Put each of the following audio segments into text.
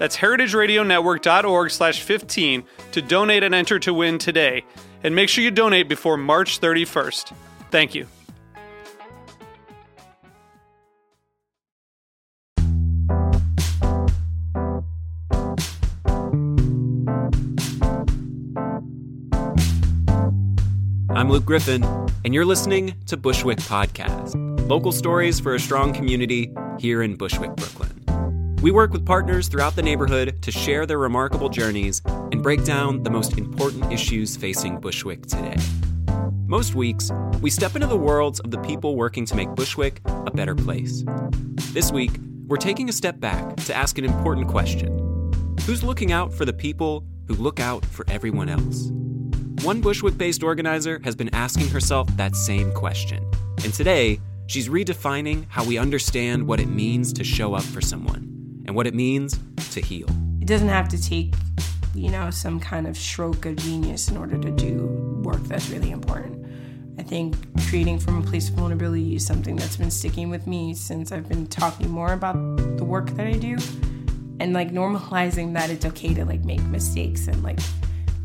That's heritageradionetwork.org slash 15 to donate and enter to win today. And make sure you donate before March 31st. Thank you. I'm Luke Griffin, and you're listening to Bushwick Podcast local stories for a strong community here in Bushwick, Brooklyn. We work with partners throughout the neighborhood to share their remarkable journeys and break down the most important issues facing Bushwick today. Most weeks, we step into the worlds of the people working to make Bushwick a better place. This week, we're taking a step back to ask an important question Who's looking out for the people who look out for everyone else? One Bushwick based organizer has been asking herself that same question. And today, she's redefining how we understand what it means to show up for someone and what it means to heal. It doesn't have to take, you know, some kind of stroke of genius in order to do work that's really important. I think creating from a place of vulnerability is something that's been sticking with me since I've been talking more about the work that I do and like normalizing that it's okay to like make mistakes and like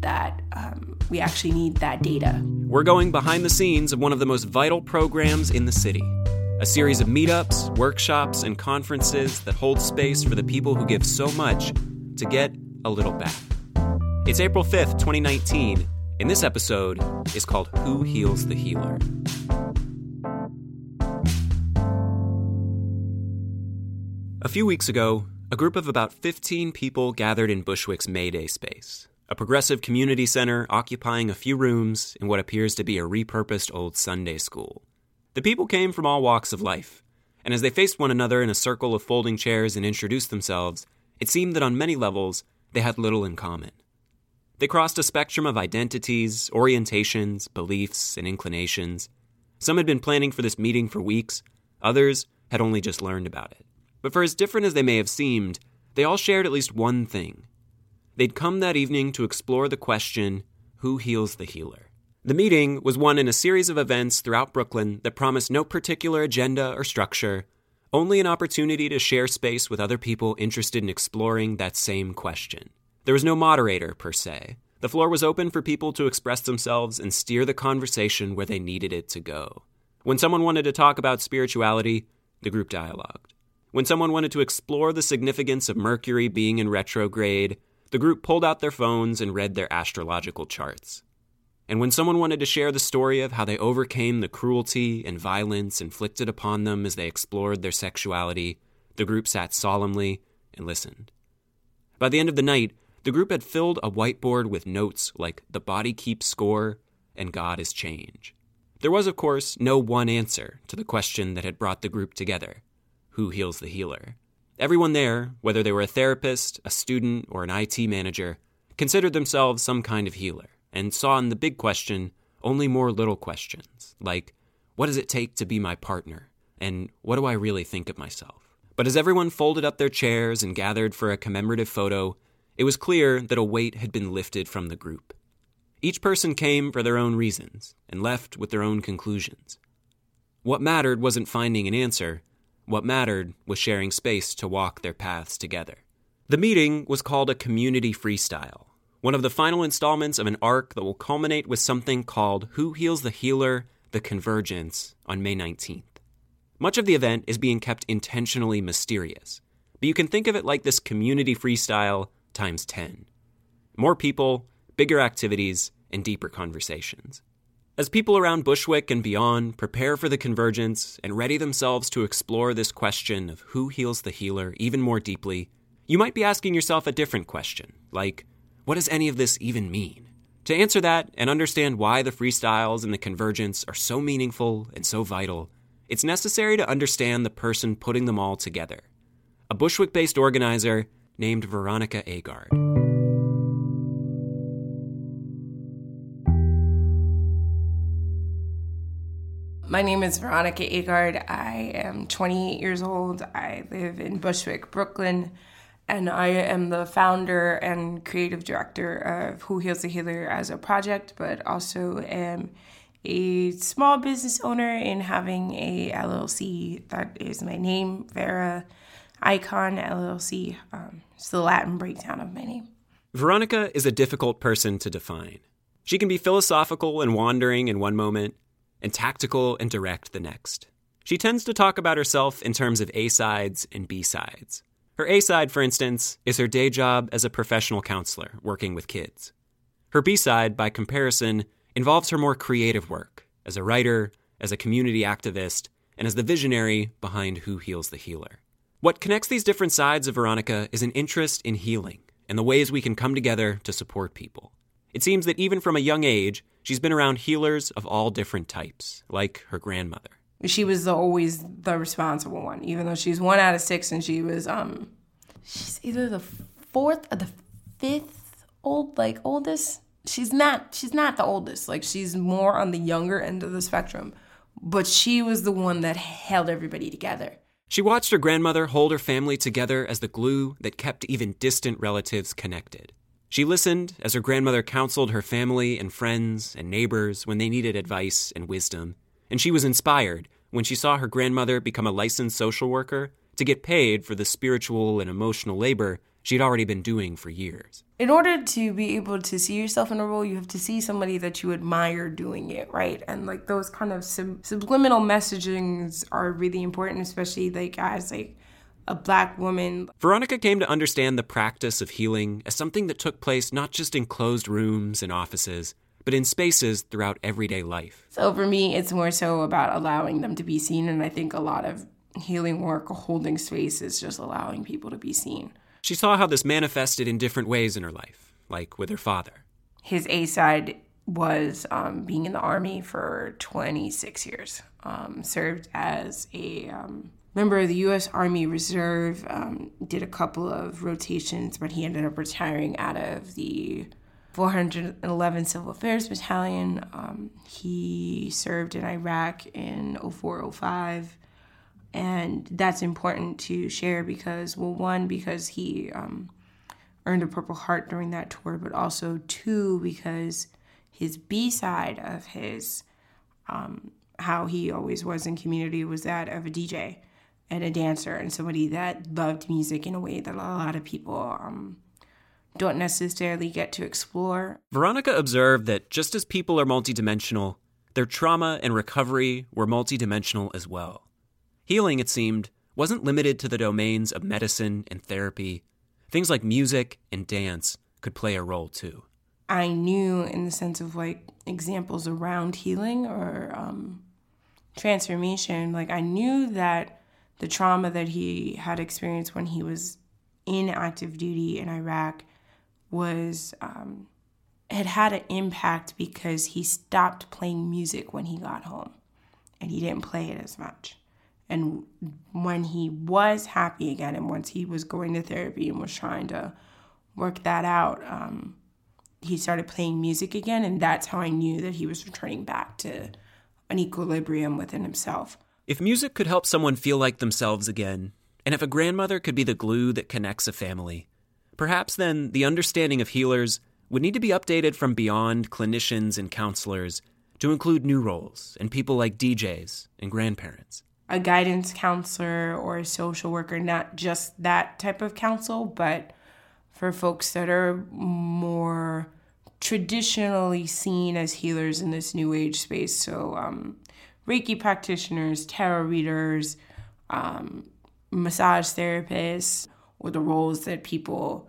that um, we actually need that data. We're going behind the scenes of one of the most vital programs in the city a series of meetups, workshops, and conferences that hold space for the people who give so much to get a little back. It's April 5th, 2019, and this episode is called Who Heals the Healer? A few weeks ago, a group of about 15 people gathered in Bushwick's Mayday space, a progressive community center occupying a few rooms in what appears to be a repurposed old Sunday school. The people came from all walks of life, and as they faced one another in a circle of folding chairs and introduced themselves, it seemed that on many levels they had little in common. They crossed a spectrum of identities, orientations, beliefs, and inclinations. Some had been planning for this meeting for weeks, others had only just learned about it. But for as different as they may have seemed, they all shared at least one thing. They'd come that evening to explore the question who heals the healer? The meeting was one in a series of events throughout Brooklyn that promised no particular agenda or structure, only an opportunity to share space with other people interested in exploring that same question. There was no moderator, per se. The floor was open for people to express themselves and steer the conversation where they needed it to go. When someone wanted to talk about spirituality, the group dialogued. When someone wanted to explore the significance of Mercury being in retrograde, the group pulled out their phones and read their astrological charts. And when someone wanted to share the story of how they overcame the cruelty and violence inflicted upon them as they explored their sexuality, the group sat solemnly and listened. By the end of the night, the group had filled a whiteboard with notes like the body keeps score and God is change. There was, of course, no one answer to the question that had brought the group together who heals the healer? Everyone there, whether they were a therapist, a student, or an IT manager, considered themselves some kind of healer and saw in the big question only more little questions, like, what does it take to be my partner? And what do I really think of myself? But as everyone folded up their chairs and gathered for a commemorative photo, it was clear that a weight had been lifted from the group. Each person came for their own reasons and left with their own conclusions. What mattered wasn't finding an answer, what mattered was sharing space to walk their paths together. The meeting was called a community freestyle, one of the final installments of an arc that will culminate with something called Who Heals the Healer? The Convergence on May 19th. Much of the event is being kept intentionally mysterious, but you can think of it like this community freestyle times 10. More people, bigger activities, and deeper conversations. As people around Bushwick and beyond prepare for the convergence and ready themselves to explore this question of who heals the healer even more deeply, you might be asking yourself a different question, like, what does any of this even mean? To answer that and understand why the freestyles and the convergence are so meaningful and so vital, it's necessary to understand the person putting them all together a Bushwick based organizer named Veronica Agard. My name is Veronica Agard. I am 28 years old. I live in Bushwick, Brooklyn, and I am the founder and creative director of Who Heals the Healer as a project, but also am a small business owner in having a LLC that is my name, Vera Icon LLC. Um, it's the Latin breakdown of my name. Veronica is a difficult person to define. She can be philosophical and wandering in one moment and tactical and direct the next. She tends to talk about herself in terms of A sides and B sides. Her A side, for instance, is her day job as a professional counselor working with kids. Her B side, by comparison, involves her more creative work as a writer, as a community activist, and as the visionary behind Who Heals the Healer. What connects these different sides of Veronica is an interest in healing and the ways we can come together to support people. It seems that even from a young age, she's been around healers of all different types, like her grandmother. She was the, always the responsible one, even though she's one out of six and she was um she's either the fourth or the fifth old like oldest. She's not she's not the oldest. Like she's more on the younger end of the spectrum. But she was the one that held everybody together. She watched her grandmother hold her family together as the glue that kept even distant relatives connected. She listened as her grandmother counseled her family and friends and neighbors when they needed advice and wisdom, and she was inspired when she saw her grandmother become a licensed social worker to get paid for the spiritual and emotional labor she'd already been doing for years. In order to be able to see yourself in a role, you have to see somebody that you admire doing it, right? And like those kind of sub- subliminal messagings are really important, especially like as like a black woman. Veronica came to understand the practice of healing as something that took place not just in closed rooms and offices, but in spaces throughout everyday life. So for me, it's more so about allowing them to be seen. And I think a lot of healing work, holding space, is just allowing people to be seen. She saw how this manifested in different ways in her life, like with her father. His A side was um, being in the army for 26 years, um, served as a um, member of the U.S. Army Reserve, um, did a couple of rotations, but he ended up retiring out of the 411 Civil Affairs Battalion. Um, he served in Iraq in 0405. And that's important to share because, well, one, because he um, earned a Purple Heart during that tour, but also two, because his B side of his, um, how he always was in community was that of a DJ and a dancer and somebody that loved music in a way that a lot of people um, don't necessarily get to explore. Veronica observed that just as people are multidimensional, their trauma and recovery were multidimensional as well. Healing, it seemed, wasn't limited to the domains of medicine and therapy. Things like music and dance could play a role too. I knew, in the sense of like examples around healing or um, transformation, like I knew that the trauma that he had experienced when he was in active duty in Iraq was um, had had an impact because he stopped playing music when he got home, and he didn't play it as much. And when he was happy again, and once he was going to therapy and was trying to work that out, um, he started playing music again, and that's how I knew that he was returning back to an equilibrium within himself. If music could help someone feel like themselves again, and if a grandmother could be the glue that connects a family, perhaps then the understanding of healers would need to be updated from beyond clinicians and counselors to include new roles and people like DJs and grandparents. A guidance counselor or a social worker, not just that type of counsel, but for folks that are more traditionally seen as healers in this new age space. So, um, Reiki practitioners, tarot readers, um, massage therapists, or the roles that people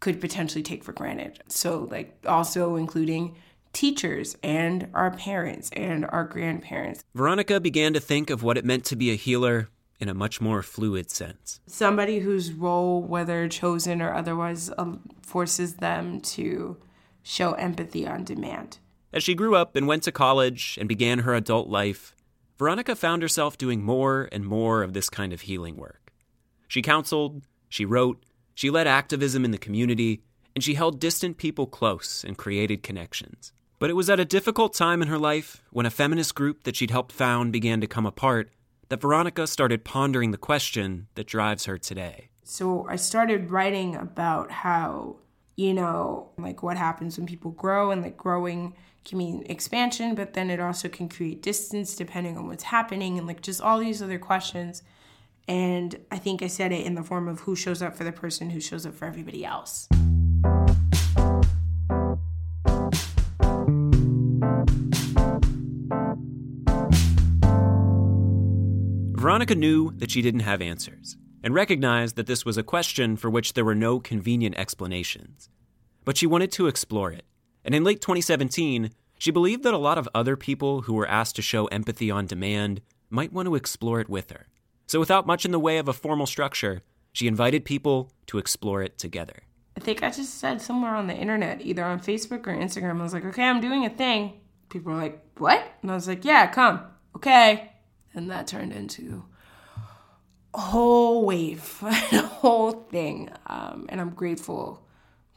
could potentially take for granted. So, like, also including teachers and our parents and our grandparents. Veronica began to think of what it meant to be a healer in a much more fluid sense. Somebody whose role, whether chosen or otherwise, um, forces them to show empathy on demand. As she grew up and went to college and began her adult life, Veronica found herself doing more and more of this kind of healing work. She counseled, she wrote, she led activism in the community, and she held distant people close and created connections. But it was at a difficult time in her life, when a feminist group that she'd helped found began to come apart, that Veronica started pondering the question that drives her today. So I started writing about how, you know, like what happens when people grow and like growing can mean expansion, but then it also can create distance depending on what's happening and like just all these other questions. And I think I said it in the form of who shows up for the person who shows up for everybody else. Veronica knew that she didn't have answers and recognized that this was a question for which there were no convenient explanations. But she wanted to explore it. And in late 2017, she believed that a lot of other people who were asked to show empathy on demand might want to explore it with her. So, without much in the way of a formal structure, she invited people to explore it together. I think I just said somewhere on the internet, either on Facebook or Instagram, I was like, okay, I'm doing a thing. People were like, what? And I was like, yeah, come. Okay. And that turned into a whole wave, a whole thing. Um, and I'm grateful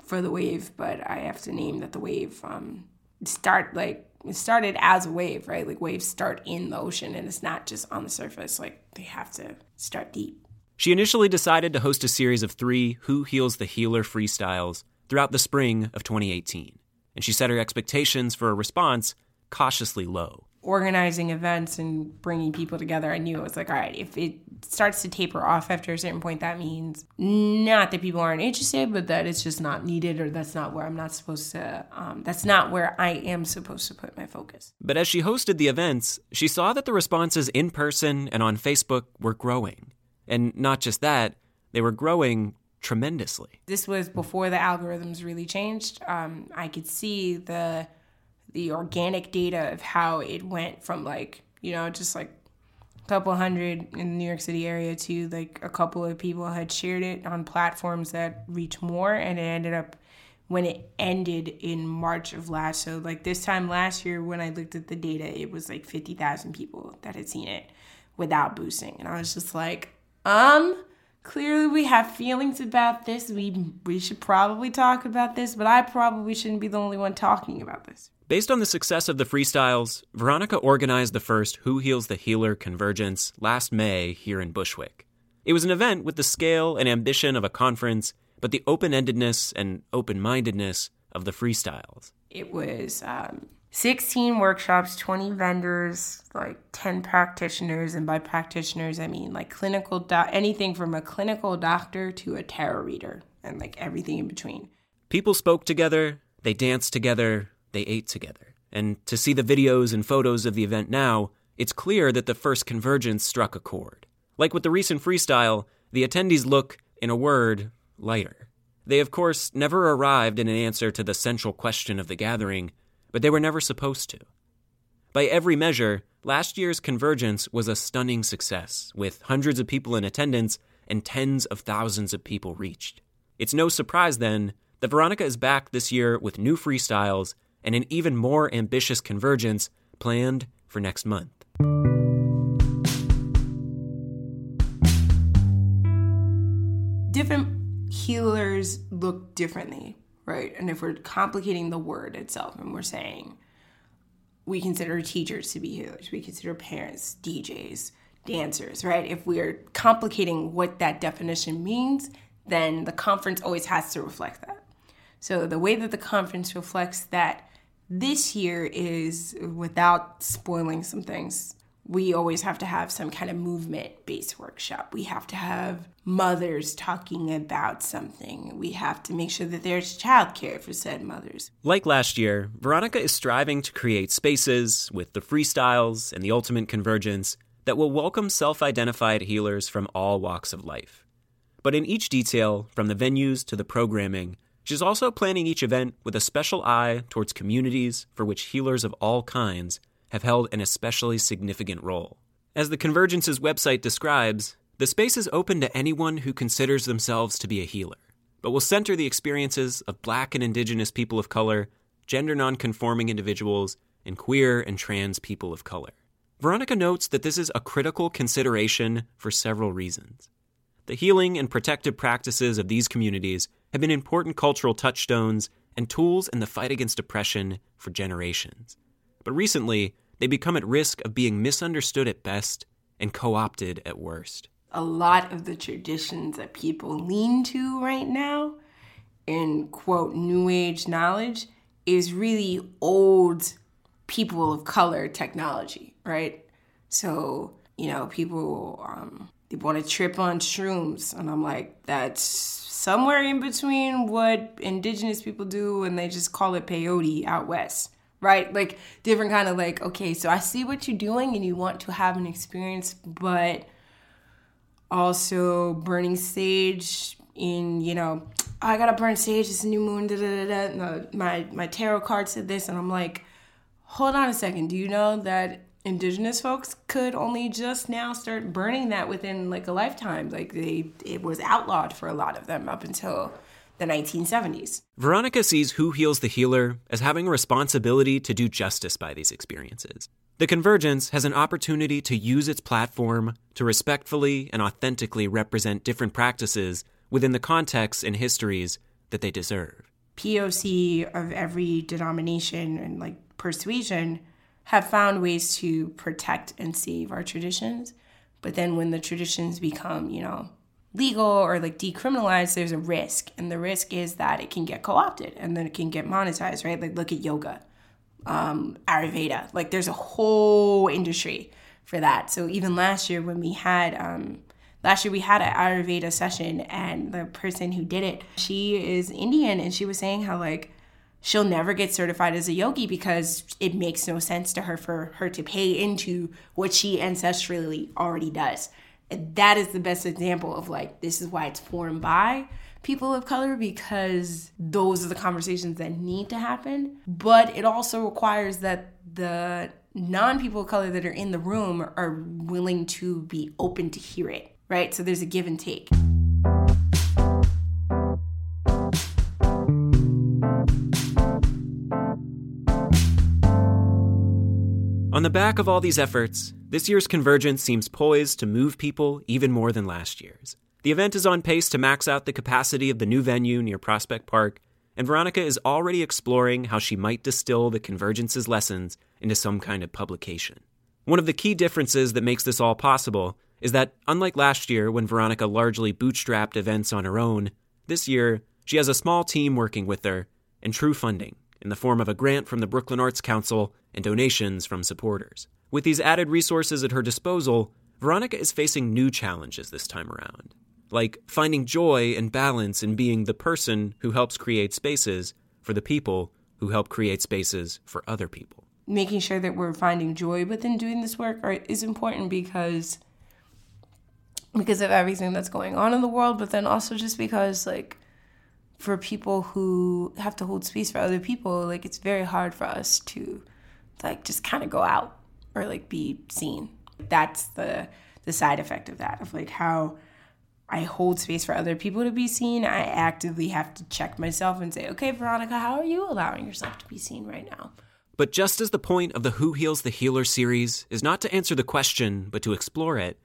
for the wave, but I have to name that the wave um, start like it started as a wave, right? Like waves start in the ocean and it's not just on the surface. Like they have to start deep. She initially decided to host a series of three Who Heals the Healer freestyles throughout the spring of 2018, and she set her expectations for a response cautiously low organizing events and bringing people together, I knew it was like, all right, if it starts to taper off after a certain point, that means not that people aren't interested, but that it's just not needed or that's not where I'm not supposed to, um, that's not where I am supposed to put my focus. But as she hosted the events, she saw that the responses in person and on Facebook were growing. And not just that, they were growing tremendously. This was before the algorithms really changed. Um, I could see the the organic data of how it went from like you know just like a couple hundred in the New York City area to like a couple of people had shared it on platforms that reach more and it ended up when it ended in March of last so like this time last year when I looked at the data it was like 50,000 people that had seen it without boosting and I was just like um clearly we have feelings about this we we should probably talk about this but I probably shouldn't be the only one talking about this Based on the success of the freestyles, Veronica organized the first Who Heals the Healer convergence last May here in Bushwick. It was an event with the scale and ambition of a conference, but the open endedness and open mindedness of the freestyles. It was um, 16 workshops, 20 vendors, like 10 practitioners. And by practitioners, I mean like clinical, do- anything from a clinical doctor to a tarot reader, and like everything in between. People spoke together, they danced together, they ate together. And to see the videos and photos of the event now, it's clear that the first convergence struck a chord. Like with the recent freestyle, the attendees look, in a word, lighter. They, of course, never arrived in an answer to the central question of the gathering, but they were never supposed to. By every measure, last year's convergence was a stunning success, with hundreds of people in attendance and tens of thousands of people reached. It's no surprise, then, that Veronica is back this year with new freestyles and an even more ambitious convergence planned for next month. Different healers look differently, right? And if we're complicating the word itself and we're saying we consider teachers to be healers, we consider parents, DJs, dancers, right? If we're complicating what that definition means, then the conference always has to reflect that. So the way that the conference reflects that this year is without spoiling some things. We always have to have some kind of movement based workshop. We have to have mothers talking about something. We have to make sure that there's childcare for said mothers. Like last year, Veronica is striving to create spaces with the freestyles and the ultimate convergence that will welcome self identified healers from all walks of life. But in each detail, from the venues to the programming, She's also planning each event with a special eye towards communities for which healers of all kinds have held an especially significant role. As the Convergence's website describes, the space is open to anyone who considers themselves to be a healer, but will center the experiences of black and indigenous people of color, gender nonconforming individuals, and queer and trans people of color. Veronica notes that this is a critical consideration for several reasons. The healing and protective practices of these communities have been important cultural touchstones and tools in the fight against oppression for generations. But recently, they become at risk of being misunderstood at best and co opted at worst. A lot of the traditions that people lean to right now in quote new age knowledge is really old people of color technology, right? So, you know, people um, they want to trip on shrooms, and I'm like, that's somewhere in between what indigenous people do and they just call it peyote out west right like different kind of like okay so i see what you're doing and you want to have an experience but also burning sage in you know i gotta burn sage it's a new moon da, da, da, da. No, my my tarot card said this and i'm like hold on a second do you know that indigenous folks could only just now start burning that within like a lifetime like they it was outlawed for a lot of them up until the 1970s veronica sees who heals the healer as having a responsibility to do justice by these experiences. The convergence has an opportunity to use its platform to respectfully and authentically represent different practices within the contexts and histories that they deserve. Poc of every denomination and like persuasion have found ways to protect and save our traditions. But then when the traditions become, you know, legal or like decriminalized, there's a risk. And the risk is that it can get co opted and then it can get monetized, right? Like, look at yoga, um, Ayurveda. Like, there's a whole industry for that. So even last year when we had, um, last year we had an Ayurveda session and the person who did it, she is Indian and she was saying how, like, she'll never get certified as a yogi because it makes no sense to her for her to pay into what she ancestrally already does. That is the best example of like this is why it's formed by people of color because those are the conversations that need to happen. But it also requires that the non people of color that are in the room are willing to be open to hear it, right? So there's a give and take. On the back of all these efforts, this year's Convergence seems poised to move people even more than last year's. The event is on pace to max out the capacity of the new venue near Prospect Park, and Veronica is already exploring how she might distill the Convergence's lessons into some kind of publication. One of the key differences that makes this all possible is that, unlike last year when Veronica largely bootstrapped events on her own, this year she has a small team working with her and true funding in the form of a grant from the Brooklyn Arts Council and donations from supporters. With these added resources at her disposal, Veronica is facing new challenges this time around, like finding joy and balance in being the person who helps create spaces for the people who help create spaces for other people. Making sure that we're finding joy within doing this work is important because because of everything that's going on in the world, but then also just because like for people who have to hold space for other people, like it's very hard for us to like just kind of go out or like be seen. That's the the side effect of that of like how I hold space for other people to be seen. I actively have to check myself and say, "Okay, Veronica, how are you allowing yourself to be seen right now?" But just as the point of the Who Heals the Healer series is not to answer the question, but to explore it,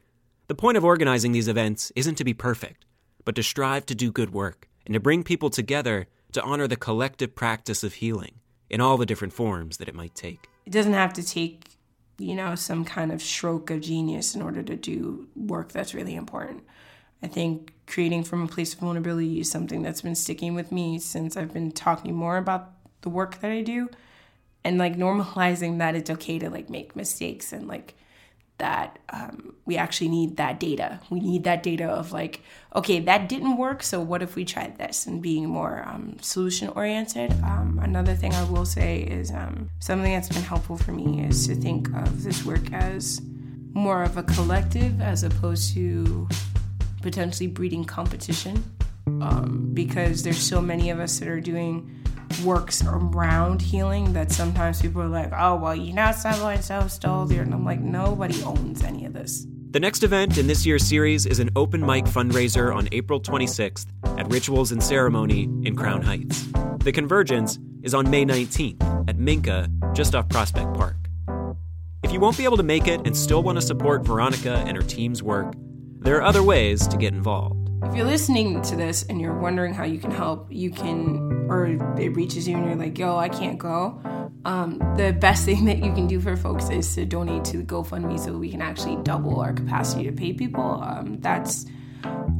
the point of organizing these events isn't to be perfect, but to strive to do good work and to bring people together to honor the collective practice of healing in all the different forms that it might take. It doesn't have to take, you know, some kind of stroke of genius in order to do work that's really important. I think creating from a place of vulnerability is something that's been sticking with me since I've been talking more about the work that I do and like normalizing that it's okay to like make mistakes and like that um, we actually need that data. We need that data of like, okay, that didn't work, so what if we tried this? And being more um, solution oriented. Um, another thing I will say is um, something that's been helpful for me is to think of this work as more of a collective as opposed to potentially breeding competition um, because there's so many of us that are doing works around healing that sometimes people are like, oh, well, you're not so and so stole there. And I'm like, nobody owns any of this. The next event in this year's series is an open mic fundraiser on April 26th at Rituals and Ceremony in Crown Heights. The Convergence is on May 19th at Minka, just off Prospect Park. If you won't be able to make it and still want to support Veronica and her team's work, there are other ways to get involved. If you're listening to this and you're wondering how you can help, you can, or it reaches you and you're like, yo, I can't go. Um, the best thing that you can do for folks is to donate to the GoFundMe so we can actually double our capacity to pay people. Um, that's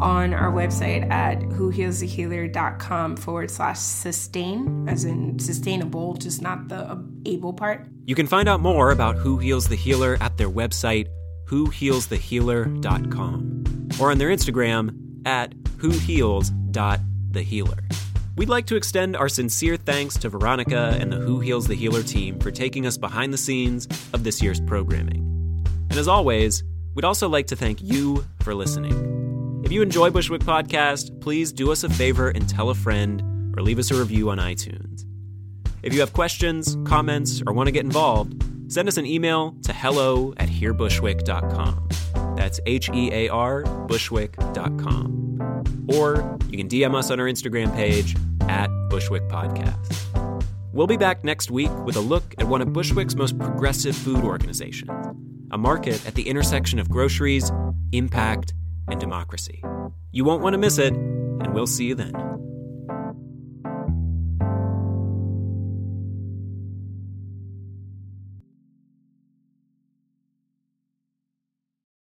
on our website at whohealsthehealer.com forward slash sustain, as in sustainable, just not the able part. You can find out more about Who Heals the Healer at their website, whohealsthehealer.com, or on their Instagram at whoheals.thehealer. We'd like to extend our sincere thanks to Veronica and the Who Heals the Healer team for taking us behind the scenes of this year's programming. And as always, we'd also like to thank you for listening. If you enjoy Bushwick Podcast, please do us a favor and tell a friend or leave us a review on iTunes. If you have questions, comments, or want to get involved, send us an email to hello at hearbushwick.com. That's H E A R bushwick.com. Or you can DM us on our Instagram page at Bushwick Podcast. We'll be back next week with a look at one of Bushwick's most progressive food organizations, a market at the intersection of groceries, impact, and democracy. You won't want to miss it, and we'll see you then.